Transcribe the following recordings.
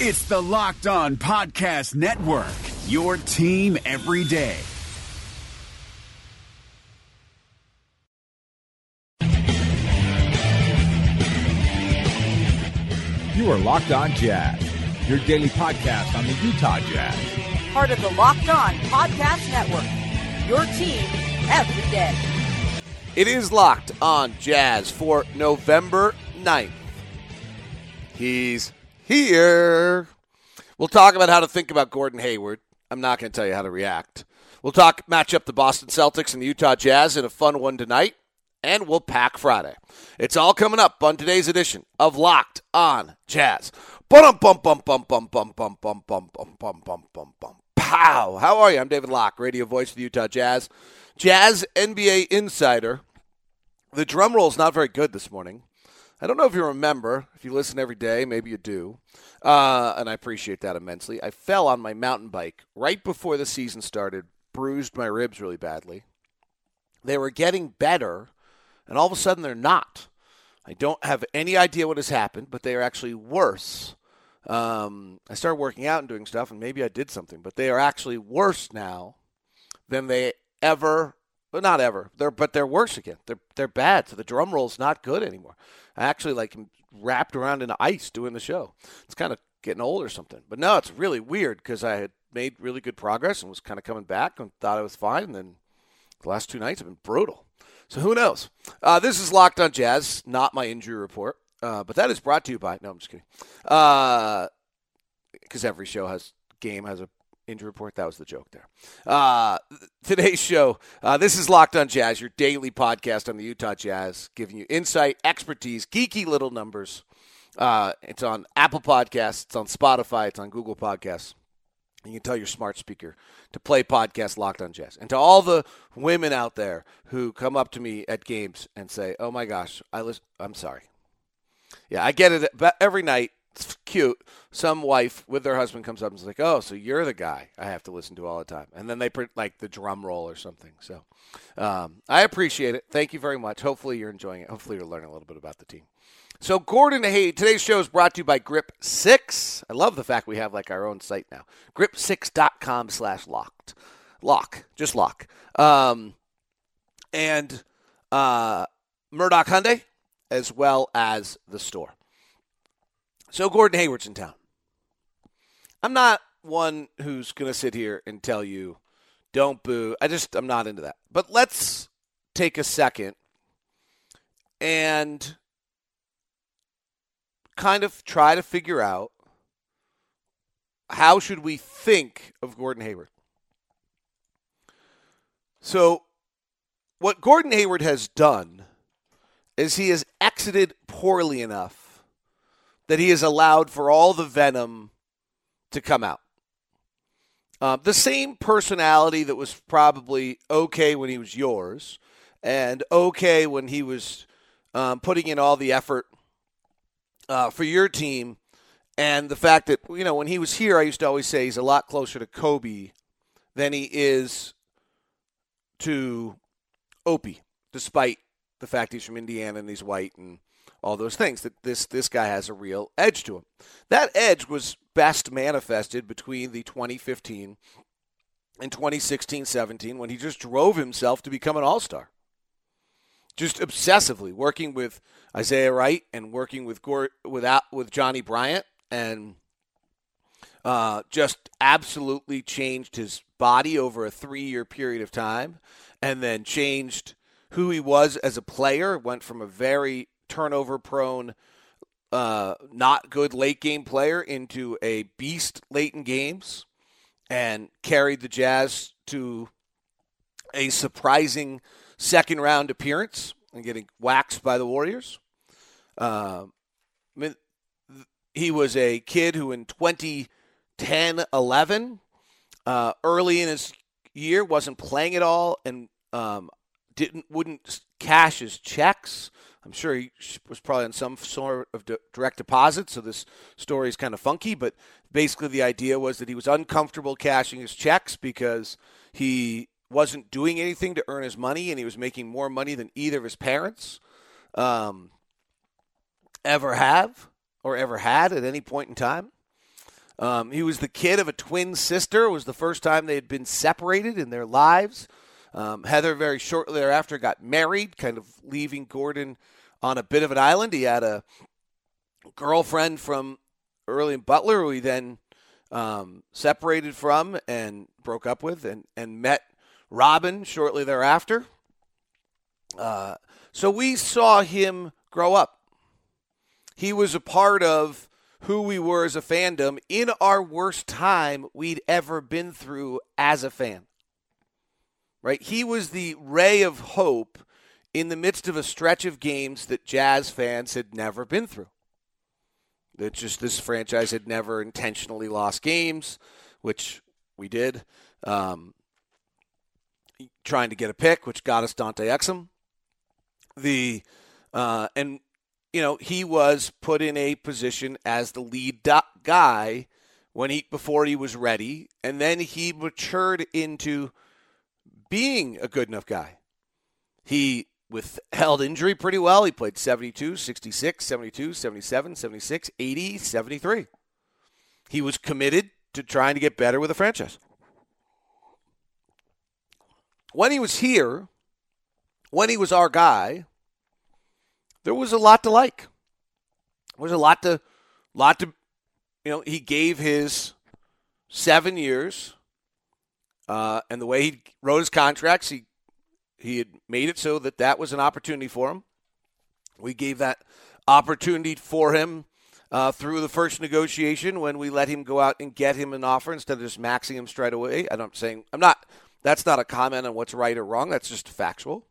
It's the Locked On Podcast Network, your team every day. You are Locked On Jazz, your daily podcast on the Utah Jazz. Part of the Locked On Podcast Network, your team every day. It is Locked On Jazz for November 9th. He's here. We'll talk about how to think about Gordon Hayward. I'm not going to tell you how to react. We'll talk match up the Boston Celtics and the Utah Jazz in a fun one tonight, and we'll pack Friday. It's all coming up on today's edition of Locked On Jazz. Bum bum bum bum bum bum bum bum bum bum bum bum bum bum. Pow! How are you? I'm David Locke, radio voice of the Utah Jazz, Jazz NBA insider. The drum roll's not very good this morning. I don't know if you remember, if you listen every day, maybe you do, uh, and I appreciate that immensely. I fell on my mountain bike right before the season started, bruised my ribs really badly. They were getting better, and all of a sudden they're not. I don't have any idea what has happened, but they are actually worse. Um, I started working out and doing stuff, and maybe I did something, but they are actually worse now than they ever but not ever. They're but they're worse again. They're they're bad. So the drum roll's not good anymore. I actually like wrapped around in ice doing the show. It's kind of getting old or something. But no, it's really weird because I had made really good progress and was kind of coming back and thought I was fine. And then the last two nights have been brutal. So who knows? Uh, this is Locked on Jazz, not my injury report. Uh, but that is brought to you by. No, I'm just kidding. Because uh, every show has game has a injury report. That was the joke there. Uh, today's show, uh, this is Locked on Jazz, your daily podcast on the Utah Jazz, giving you insight, expertise, geeky little numbers. Uh, it's on Apple Podcasts, it's on Spotify, it's on Google Podcasts. You can tell your smart speaker to play podcast Locked on Jazz. And to all the women out there who come up to me at games and say, "Oh my gosh, I listen." I'm sorry. Yeah, I get it every night it's cute. Some wife with their husband comes up and is like, "Oh, so you're the guy I have to listen to all the time," and then they put like the drum roll or something. So um, I appreciate it. Thank you very much. Hopefully you're enjoying it. Hopefully you're learning a little bit about the team. So Gordon Hey, today's show is brought to you by Grip Six. I love the fact we have like our own site now. Grip6.com slash locked. Lock. Just lock. Um, and uh, Murdock Hyundai, as well as the store. So Gordon Hayward's in town. I'm not one who's going to sit here and tell you, don't boo. I just, I'm not into that. But let's take a second and kind of try to figure out how should we think of Gordon Hayward. So, what Gordon Hayward has done is he has exited poorly enough that he has allowed for all the venom to come out. Uh, the same personality that was probably okay when he was yours and okay when he was um, putting in all the effort uh, for your team. And the fact that, you know, when he was here, I used to always say he's a lot closer to Kobe than he is to Opie, despite the fact he's from Indiana and he's white and all those things. That this this guy has a real edge to him. That edge was best manifested between the 2015 and 2016-17 when he just drove himself to become an all-star. Just obsessively working with Isaiah Wright and working with without with Johnnie Bryant and uh, just absolutely changed his body over a three-year period of time, and then changed who he was as a player. Went from a very turnover prone, uh, not good late game player into a beast late in games and carried the Jazz to a surprising second round appearance and getting waxed by the Warriors. Uh, he was a kid who in 2010 11, uh, early in his year, wasn't playing at all and um, didn't wouldn't cash his checks. I'm sure he was probably on some sort of direct deposit, so this story is kind of funky. But basically, the idea was that he was uncomfortable cashing his checks because he wasn't doing anything to earn his money, and he was making more money than either of his parents um, ever have or ever had at any point in time. Um, he was the kid of a twin sister. It was the first time they had been separated in their lives. Um, Heather very shortly thereafter got married, kind of leaving Gordon on a bit of an island. He had a girlfriend from early in Butler, who he then um, separated from and broke up with, and, and met Robin shortly thereafter. Uh, so we saw him grow up. He was a part of who we were as a fandom in our worst time we'd ever been through as a fan. Right? He was the ray of hope in the midst of a stretch of games that Jazz fans had never been through. That just this franchise had never intentionally lost games, which we did. Um, trying to get a pick, which got us Dante Exum. The uh, and you know he was put in a position as the lead do- guy when he before he was ready, and then he matured into being a good enough guy. He withheld injury pretty well. He played 72, 66, 72, 77, 76, 80, 73. He was committed to trying to get better with the franchise. When he was here, when he was our guy, there was a lot to like. There was a lot to, lot to, you know. He gave his seven years, uh, and the way he wrote his contracts, he he had made it so that that was an opportunity for him. We gave that opportunity for him uh, through the first negotiation when we let him go out and get him an offer instead of just maxing him straight away. And I'm saying I'm not. That's not a comment on what's right or wrong. That's just factual.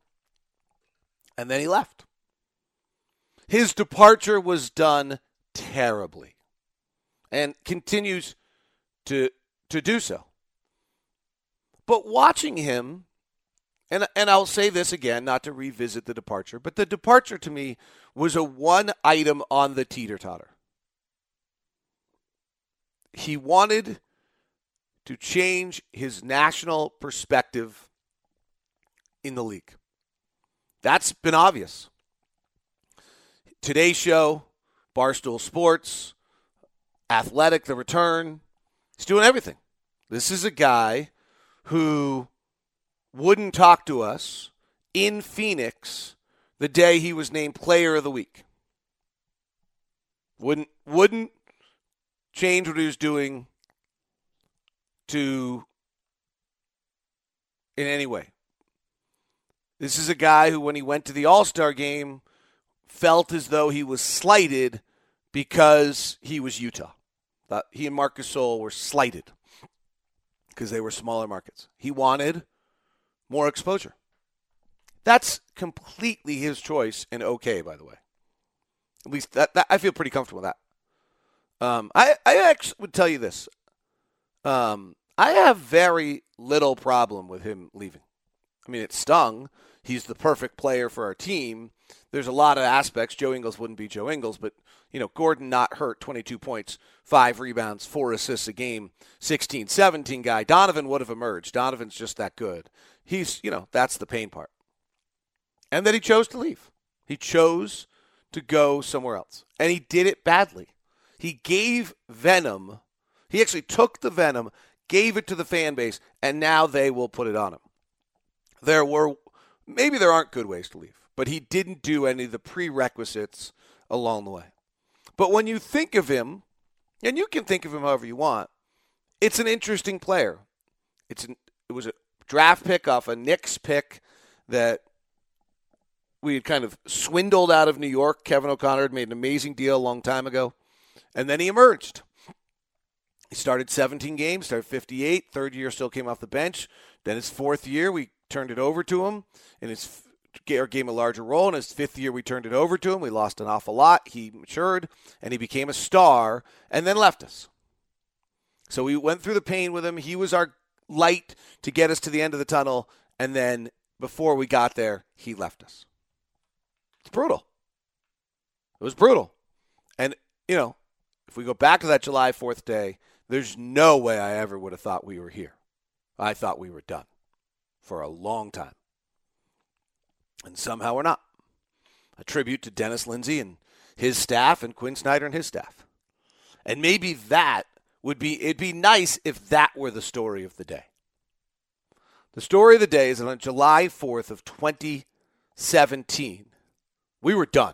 And then he left. His departure was done terribly, and continues to to do so. But watching him and and I'll say this again, not to revisit the departure, but the departure to me was a one item on the teeter totter. He wanted to change his national perspective in the league. That's been obvious. Today's show, Barstool Sports, Athletic, The Return, he's doing everything. This is a guy who wouldn't talk to us in Phoenix the day he was named player of the week. Wouldn't wouldn't change what he was doing to in any way. This is a guy who when he went to the All-Star game felt as though he was slighted because he was Utah. he and Marcus Gasol were slighted because they were smaller markets. He wanted more exposure. That's completely his choice and okay, by the way. At least that, that I feel pretty comfortable with that. Um, I, I actually would tell you this. Um, I have very little problem with him leaving. I mean, it stung. He's the perfect player for our team. There's a lot of aspects. Joe Ingles wouldn't be Joe Ingles, but you know, Gordon not hurt, 22 points, five rebounds, four assists a game, 16, 17 guy. Donovan would have emerged. Donovan's just that good he's, you know, that's the pain part. And that he chose to leave. He chose to go somewhere else. And he did it badly. He gave Venom, he actually took the Venom, gave it to the fan base, and now they will put it on him. There were, maybe there aren't good ways to leave, but he didn't do any of the prerequisites along the way. But when you think of him, and you can think of him however you want, it's an interesting player. It's an, it was a draft pick off a Knicks pick that we had kind of swindled out of New York. Kevin O'Connor had made an amazing deal a long time ago. And then he emerged. He started 17 games, started 58. Third year still came off the bench. Then his fourth year, we turned it over to him. And his gave him a larger role. In his fifth year, we turned it over to him. We lost an awful lot. He matured and he became a star and then left us. So we went through the pain with him. He was our light to get us to the end of the tunnel, and then before we got there, he left us. It's brutal. It was brutal. And, you know, if we go back to that July 4th day, there's no way I ever would have thought we were here. I thought we were done for a long time. And somehow we're not. A tribute to Dennis Lindsey and his staff and Quin Snyder and his staff. And maybe that would be it'd be nice if that were the story of the day. The story of the day is that on July 4th of 2017, we were done.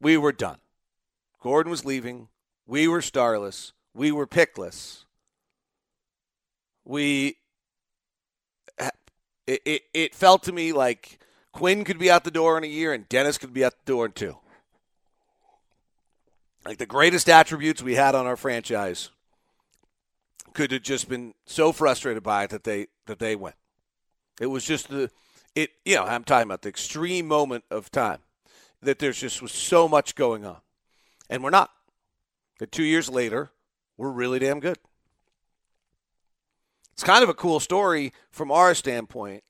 We were done. Gordon was leaving. We were starless. We were pickless. We it, it, it felt to me like Quin could be out the door in a year and Dennis could be out the door in two. Like the greatest attributes we had on our franchise could have just been so frustrated by it that they that they went. It was just the it you know, I'm talking about the extreme moment of time that there's just was so much going on. And we're not. That two years later, we're really damn good. It's kind of a cool story from our standpoint.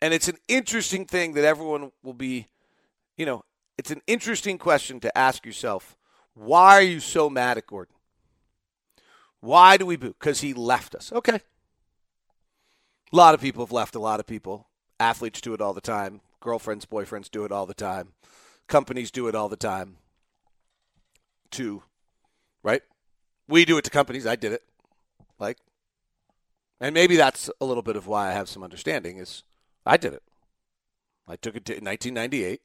And it's an interesting thing that everyone will be, you know, it's an interesting question to ask yourself. Why are you so mad at Gordon? Why do we boo? Because he left us. Okay. A lot of people have left a lot of people. Athletes do it all the time. Girlfriends, boyfriends do it all the time. Companies do it all the time. Too. Right? We do it to companies. I did it. Like, and maybe that's a little bit of why I have some understanding is I did it. I took it to 1998.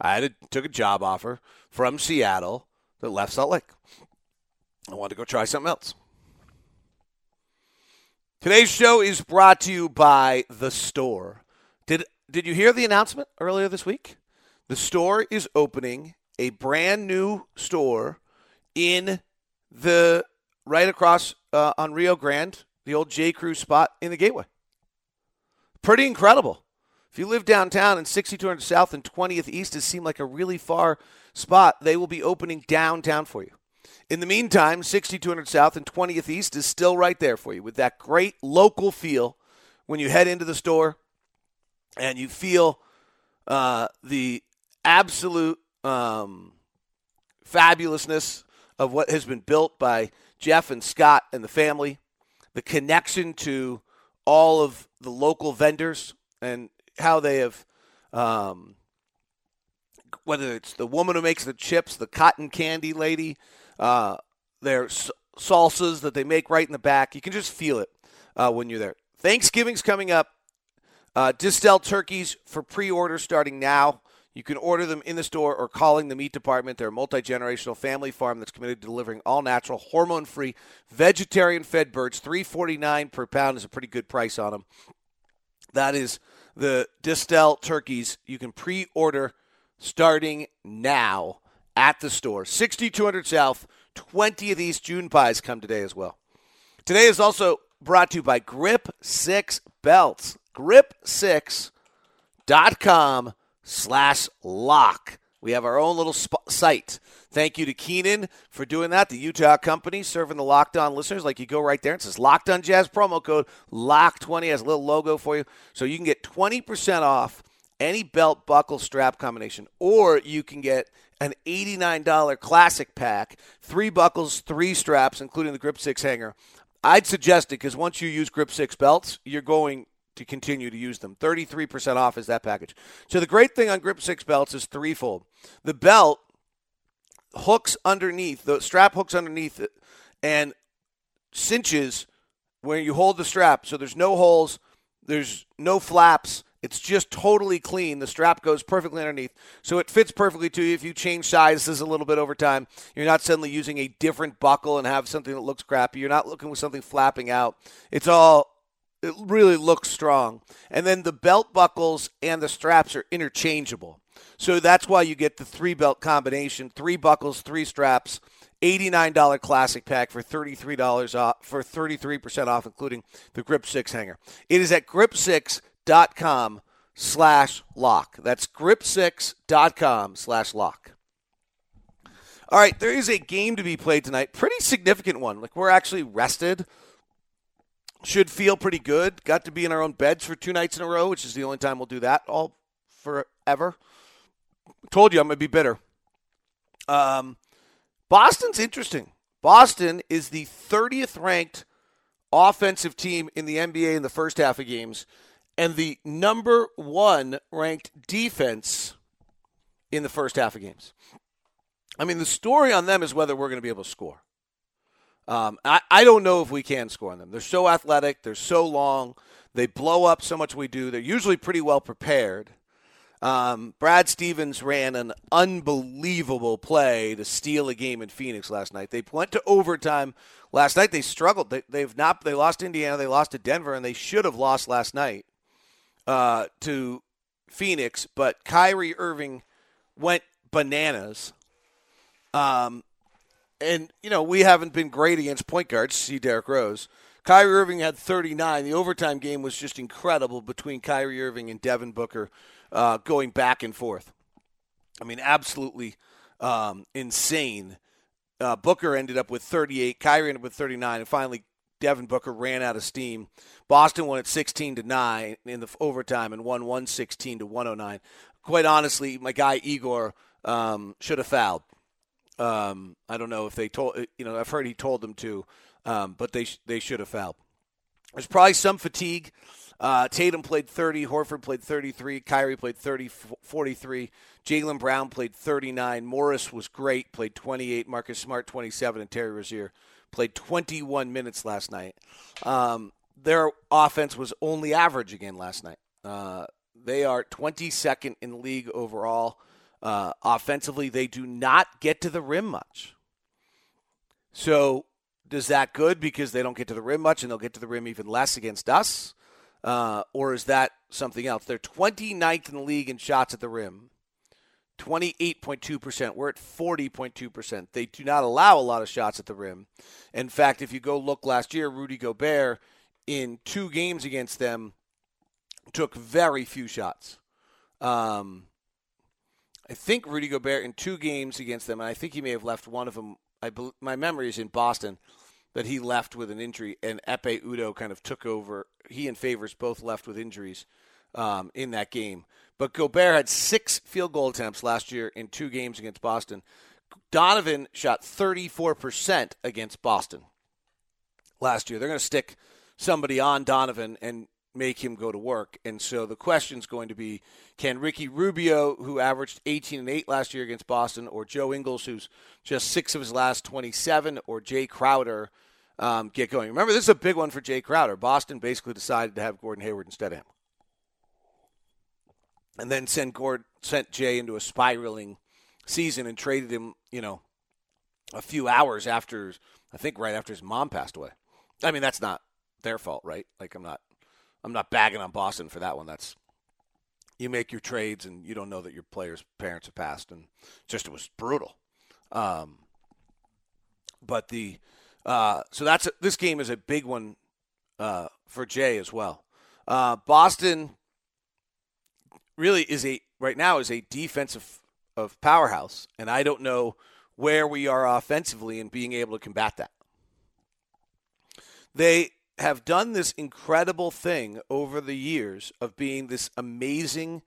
I took a job offer from Seattle that left Salt Lake. I wanted to go try something else. Today's show is brought to you by The Store. Did did you hear the announcement earlier this week? The store is opening a brand new store in the right across uh, on Rio Grande, the old J. Crew spot in the Gateway. Pretty incredible. If you live downtown and 6200 South and 20th East has seemed like a really far spot, they will be opening downtown for you. In the meantime, 6200 South and 20th East is still right there for you with that great local feel when you head into the store and you feel uh, the absolute um, fabulousness of what has been built by Jeff and Scott and the family, the connection to all of the local vendors and how they have, um, whether it's the woman who makes the chips, the cotton candy lady, uh, their salsas that they make right in the back. You can just feel it uh, when you're there. Thanksgiving's coming up. Uh, Diestel turkeys for pre-order starting now. You can order them in the store or calling the meat department. They're a multi generational family farm that's committed to delivering all natural, hormone free, vegetarian fed birds. Three forty nine per pound is a pretty good price on them. That is the Diestel turkeys. You can pre order starting now at the store. 6200 South, 20 of these June pies come today as well. Today is also brought to you by Grip 6 Belts. Grip6.com slash lock. We have our own little sp- site. Thank you to Keenan for doing that. The Utah company serving the Locked On listeners. Like you go right there, it says Locked On Jazz promo code LOCK20 has a little logo for you. So you can get 20% off any belt buckle strap combination, or you can get an $89 classic pack, three buckles, three straps, including the Grip 6 hanger. I'd suggest it because once you use Grip 6 belts, you're going to continue to use them. 33% off is that package. So the great thing on Grip 6 belts is threefold. The belt hooks underneath, the strap hooks underneath it and cinches where you hold the strap. So there's no holes, there's no flaps. It's just totally clean. The strap goes perfectly underneath. So it fits perfectly to you if you change sizes a little bit over time. You're not suddenly using a different buckle and have something that looks crappy. You're not looking with something flapping out. It's all it really looks strong. And then the belt buckles and the straps are interchangeable. So that's why you get the three belt combination, three buckles, three straps, $89 classic pack for $33 off for 33% off including the Grip 6 hanger. It is at grip6.com slash lock. That's grip6.com slash lock. All right, there is a game to be played tonight. Pretty significant one. Like we're actually rested should feel pretty good. Got to be in our own beds for two nights in a row, which is the only time we'll do that all forever. Told you I'm going to be bitter. Um, Boston's interesting. Boston is the 30th ranked offensive team in the NBA in the first half of games and the number one ranked defense in the first half of games. I mean, the story on them is whether we're going to be able to score. Um, I, I don't know if we can score on them. They're so athletic. They're so long. They blow up so much we do. They're usually pretty well prepared. Um, Brad Stevens ran an unbelievable play to steal a game in Phoenix last night. They went to overtime last night. They struggled. They, they've not. They lost Indiana. They lost to Denver, and they should have lost last night uh, to Phoenix. But Kyrie Irving went bananas. Um, and you know we haven't been great against point guards. See Derrick Rose. Kyrie Irving had 39. The overtime game was just incredible between Kyrie Irving and Devin Booker uh, going back and forth. I mean, absolutely um, insane. Uh, Booker ended up with 38. Kyrie ended up with 39, and finally Devin Booker ran out of steam. Boston won at 16 to nine in the overtime and won 116 to 109. Quite honestly, my guy Igor um, should have fouled. Um, I don't know if they told you know I've heard he told them to, um, but they sh- they should have fouled. There's probably some fatigue. Uh, Tatum played 30, Horford played 33, Kyrie played 30, 43, Jaylen Brown played 39, Morris was great, played 28, Marcus Smart 27, and Terry Rozier played 21 minutes last night. Um, their offense was only average again last night. Uh, they are 22nd in the league overall. Uh, offensively, they do not get to the rim much. So, does that good because they don't get to the rim much and they'll get to the rim even less against us? Uh, or is that something else? They're 29th in the league in shots at the rim, 28.2%. We're at 40.2%. They do not allow a lot of shots at the rim. In fact, if you go look last year, Rudy Gobert in two games against them took very few shots. Um, I think Rudy Gobert in two games against them, and I think he may have left one of them. I my memory is in Boston that he left with an injury, and Ekpe Udoh kind of took over. He and Favors both left with injuries um, in that game. But Gobert had six field goal attempts last year in two games against Boston. Donovan shot 34% against Boston last year. They're going to stick somebody on Donovan and make him go to work. And so the question is going to be can Ricky Rubio, who averaged 18 and 8 last year against Boston, or Joe Ingles, who's just six of his last 27, or Jae Crowder, um, get going. Remember, this is a big one for Jae Crowder. Boston basically decided to have Gordon Hayward instead of him, and then sent sent Jae into a spiraling season and traded him. You know, a few hours after I think right after his mom passed away. I mean, that's not their fault, right? Like I'm not I'm not bagging on Boston for that one. That's you make your trades and you don't know that your players' parents have passed, and just it was brutal. Um, but the uh, so that's a, this game is a big one uh, for Jae as well. Uh, Boston really is a right now is a defensive of powerhouse, and I don't know where we are offensively in being able to combat that. They have done this incredible thing over the years of being this amazing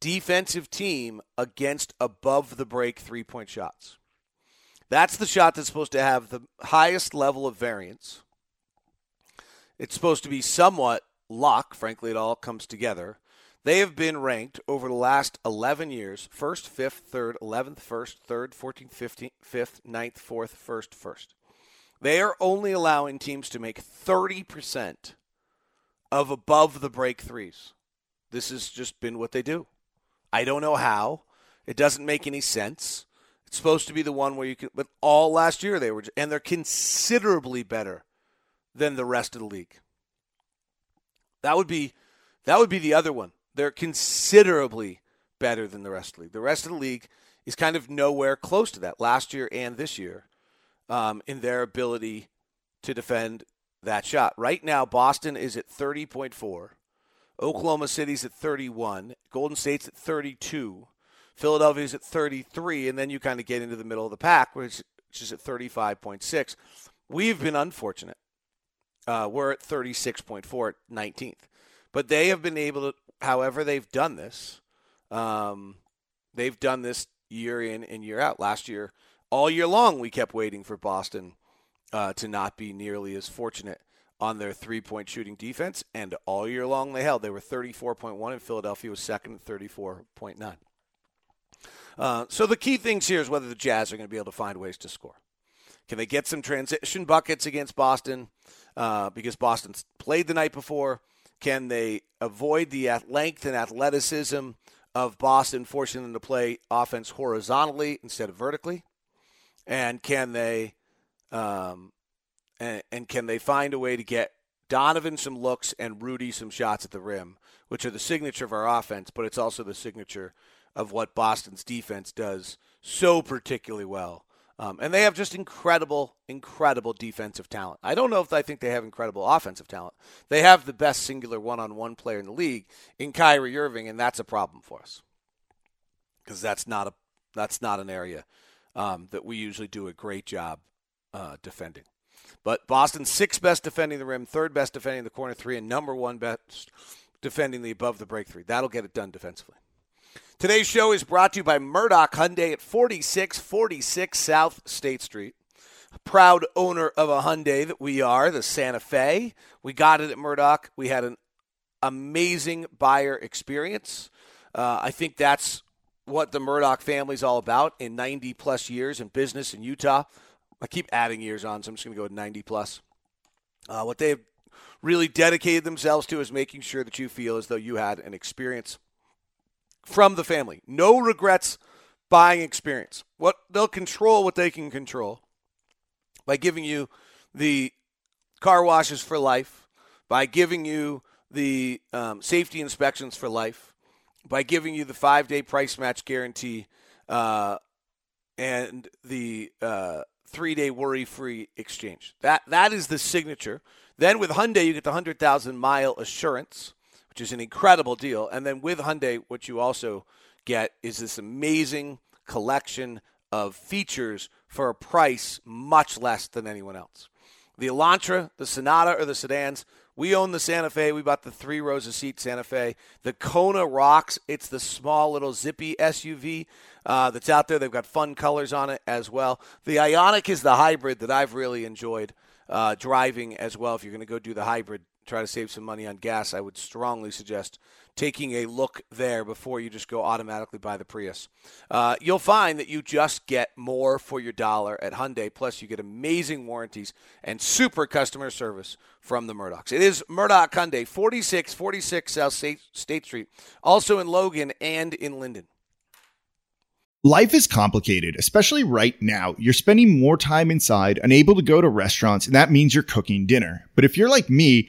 defensive team against above the break three point shots. That's the shot that's supposed to have the highest level of variance. It's supposed to be somewhat luck, frankly, it all comes together. They have been ranked over the last 11 years first, fifth, third, 11th, first, third, 14th, 15th, fifth, ninth, fourth, first, first. They are only allowing teams to make 30% of above the break threes. This has just been what they do. I don't know how. It doesn't make any sense. It's supposed to be the one where you can, but all last year they were, and they're considerably better than the rest of the league. That would be, that would be the other one. They're considerably better than the rest of the league. The rest of the league is kind of nowhere close to that last year and this year um, in their ability to defend that shot. Right now, Boston is at 30.4. Oklahoma City's at 31. Golden State's at 32. Philadelphia's at 33. And then you kind of get into the middle of the pack, which, which is at 35.6. We've been unfortunate. Uh, we're at 36.4 at 19th. But they have been able to, however, they've done this. Um, they've done this year in and year out. Last year, all year long, we kept waiting for Boston uh, to not be nearly as fortunate on their three point shooting defense. And all year long, they held. They were 34.1, and Philadelphia was second at 34.9. Uh, so the key things here is whether the Jazz are going to be able to find ways to score. Can they get some transition buckets against Boston uh, because Boston's played the night before? Can they avoid the length and athleticism of Boston, forcing them to play offense horizontally instead of vertically? And can they um, and, and can they find a way to get Donovan some looks and Rudy some shots at the rim, which are the signature of our offense, but it's also the signature of what Boston's defense does so particularly well. Um, and they have just incredible, incredible defensive talent. I don't know if I think they have incredible offensive talent. They have the best singular one on one player in the league in Kyrie Irving, and that's a problem for us because that's not a that's not an area um, that we usually do a great job uh, defending. But Boston's sixth best defending the rim, third best defending the corner three, and number one best defending the above the break three. That'll get it done defensively. Today's show is brought to you by Murdock Hyundai at 4646 South State Street. Proud owner of a Hyundai that we are, the Santa Fe. We got it at Murdock. We had an amazing buyer experience. Uh, I think that's what the Murdock family is all about in 90 plus years in business in Utah. I keep adding years on, so I'm just going to go with 90 plus. Uh, what they've really dedicated themselves to is making sure that you feel as though you had an experience from the family. No regrets buying experience. What they'll control what they can control by giving you the car washes for life, by giving you the um, safety inspections for life, by giving you the five day price match guarantee, uh, and the uh, three day worry free exchange. That that is the signature. Then with Hyundai, you get the hundred thousand mile assurance, which is an incredible deal. And then with Hyundai, what you also get is this amazing collection of features for a price much less than anyone else. The Elantra, the Sonata, or the sedans. We own the Santa Fe. We bought the three rows of seat Santa Fe. The Kona rocks. It's the small little zippy SUV uh, that's out there. They've got fun colors on it as well. The Ioniq is the hybrid that I've really enjoyed uh, driving as well. If you're going to go do the hybrid, try to save some money on gas, I would strongly suggest taking a look there before you just go automatically buy the Prius. Uh, you'll find that you just get more for your dollar at Hyundai. Plus, you get amazing warranties and super customer service from the Murdocks. It is Murdock Hyundai, 4646 South State, State Street, also in Logan and in Lindon. Life is complicated, especially right now. You're spending more time inside, unable to go to restaurants, and that means you're cooking dinner. But if you're like me,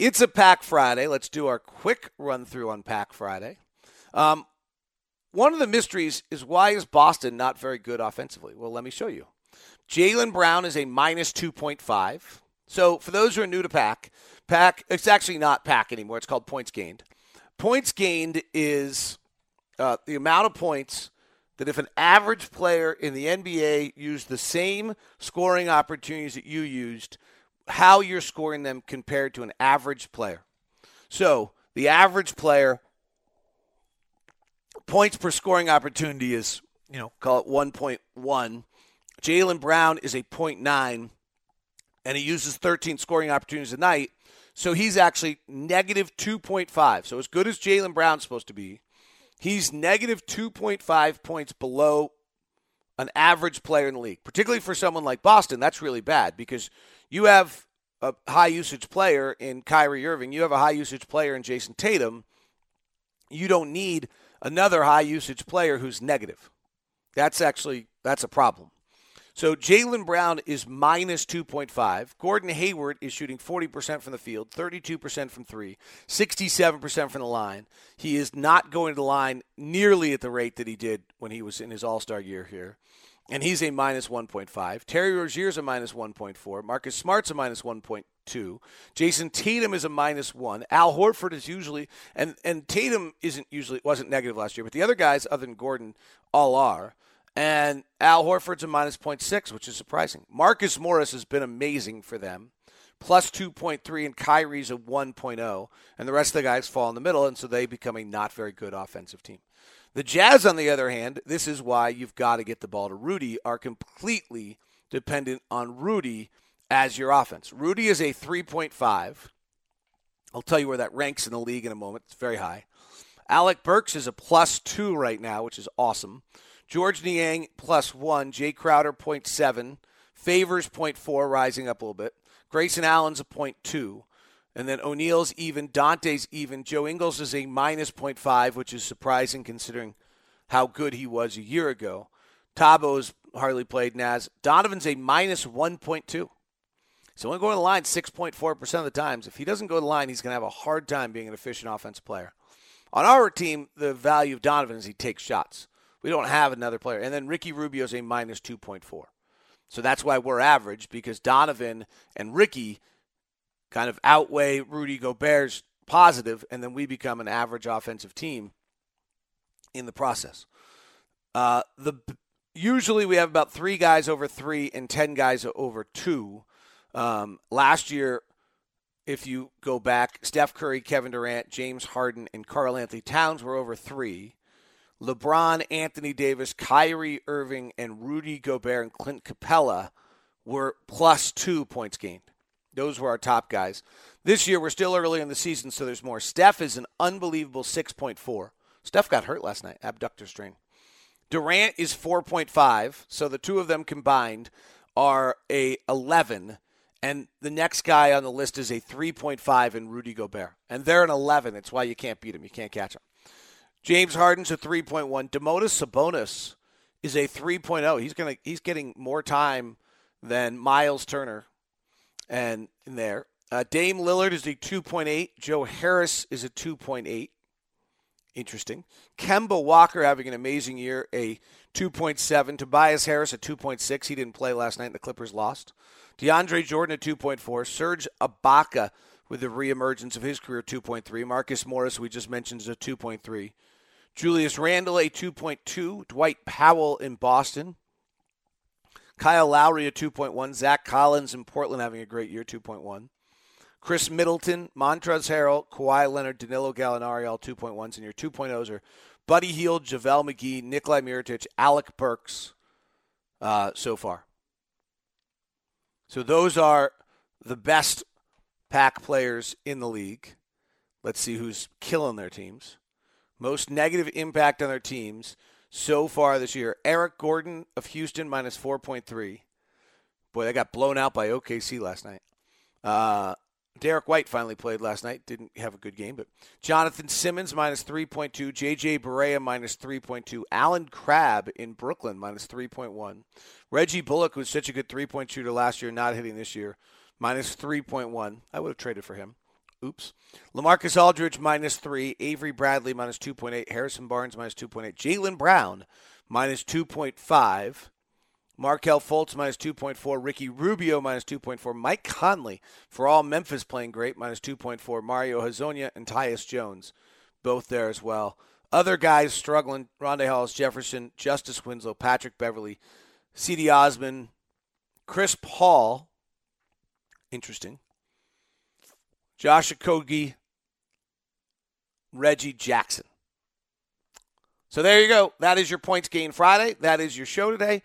It's a Pack Friday. Let's do our quick run through on Pack Friday. Um, one of the mysteries is why is Boston not very good offensively? Well, let me show you. Jaylen Brown is a minus 2.5. So for those who are new to Pack, Pack it's actually not Pack anymore. It's called points gained. Points gained is uh, the amount of points that if an average player in the NBA used the same scoring opportunities that you used – how you're scoring them compared to an average player. So the average player points per scoring opportunity is, you know, call it 1.1. Jaylen Brown is a 0.9, and he uses 13 scoring opportunities a night. So he's actually negative 2.5. So as good as Jaylen Brown's supposed to be, he's negative 2.5 points below an average player in the league. Particularly for someone like Boston, that's really bad because you have a high usage player in Kyrie Irving, you have a high usage player in Jayson Tatum. You don't need another high usage player who's negative. That's actually that's a problem. So Jaylen Brown is minus 2.5. Gordon Hayward is shooting 40% from the field, 32% from three, 67% from the line. He is not going to the line nearly at the rate that he did when he was in his All Star year here. And he's a minus 1.5. Terry Rozier's a minus 1.4. Marcus Smart's a minus 1.2. Jayson Tatum is a minus one. Al Horford is usually and and Tatum isn't usually wasn't negative last year, but the other guys other than Gordon all are. And Al Horford's a minus 0.6, which is surprising. Marcus Morris has been amazing for them, plus 2.3, and Kyrie's a 1.0. And the rest of the guys fall in the middle, and so they become a not very good offensive team. The Jazz, on the other hand, this is why you've got to get the ball to Rudy, are completely dependent on Rudy as your offense. Rudy is a 3.5. I'll tell you where that ranks in the league in a moment. It's very high. Alec Burks is a plus two right now, which is awesome. Georges Niang plus one. Jae Crowder 0.7. Favors 0.4, rising up a little bit. Grayson Allen's a 0.2. And then O'Neal's even. Dante's even. Joe Ingles is a minus 0.5, which is surprising considering how good he was a year ago. Thabo's hardly played Naz. Donovan's a minus 1.2. So only going to the line 6.4% of the times. If he doesn't go to the line, he's going to have a hard time being an efficient offensive player. On our team, the value of Donovan is he takes shots. We don't have another player. And then Ricky Rubio is a minus 2.4. So that's why we're average because Donovan and Ricky kind of outweigh Rudy Gobert's positive, and then we become an average offensive team in the process. Uh, the usually we have about three guys over three and ten guys over two. Um, last year, if you go back, Steph Curry, Kevin Durant, James Harden, and Karl-Anthony Towns were over three. LeBron, Anthony Davis, Kyrie Irving, and Rudy Gobert and Clint Capela were plus two points gained. Those were our top guys. This year, we're still early in the season, so there's more. Steph is an unbelievable 6.4. Steph got hurt last night, abductor strain. Durant is 4.5, so the two of them combined are a 11, and the next guy on the list is a 3.5 in Rudy Gobert, and they're an 11. That's why you can't beat them. You can't catch them. James Harden's a 3.1. Domantas Sabonis is a 3.0. He's gonna he's getting more time than Myles Turner, and in there. Uh, Dame Lillard is a 2.8. Joe Harris is a 2.8. Interesting. Kemba Walker having an amazing year, a 2.7. Tobias Harris a 2.6. He didn't play last night, and the Clippers lost. DeAndre Jordan a 2.4. Serge Ibaka with the reemergence of his career 2.3. Marcus Morris, we just mentioned, is a 2.3. Julius Randle, a 2.2. Dwight Powell in Boston. Kyle Lowry, a 2.1. Zach Collins in Portland having a great year, 2.1. Khris Middleton, Montrezl Harrell, Kawhi Leonard, Danilo Gallinari, all 2.1s. And your 2.0s are Buddy Hield, JaVale McGee, Nikolai Mirotic, Alec Burks uh, so far. So those are the best pack players in the league. Let's see who's killing their teams. Most negative impact on their teams so far this year. Eric Gordon of Houston minus 4.3. Boy, they got blown out by OKC last night. Uh, Derrick White finally played last night. Didn't have a good game, but Jonathan Simmons minus 3.2. JJ Barea minus 3.2. Allen Crabbe in Brooklyn minus 3.1. Reggie Bullock, was such a good three point shooter last year, not hitting this year, minus 3.1. I would have traded for him. Oops. Lamarcus Aldridge minus three. Avery Bradley minus 2.8. Harrison Barnes minus 2.8. Jaylen Brown minus 2.5. Markelle Fultz minus 2.4. Ricky Rubio minus 2.4. Mike Conley, for all Memphis playing great, minus 2.4. Mario Hezonja and Tyus Jones, both there as well. Other guys struggling Rondae Hollis Jefferson, Justice Winslow, Patrick Beverley, Cedi Osman, Chris Paul. Interesting. Josh Okogie, Reggie Jackson. So there you go. That is your points gain Friday. That is your show today.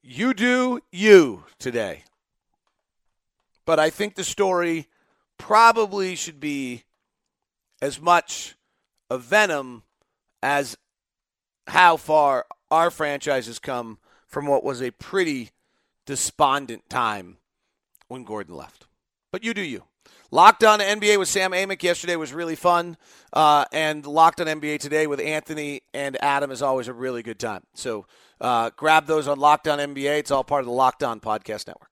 You do you today. But I think the story probably should be as much a venom as how far our franchise has come from what was a pretty despondent time when Gordon left. But you do you. Locked on NBA with Sam Amick yesterday was really fun. Uh, and Locked on NBA today with Anthony and Adam is always a really good time. So uh, grab those on Locked on NBA. It's all part of the Locked on Podcast Network.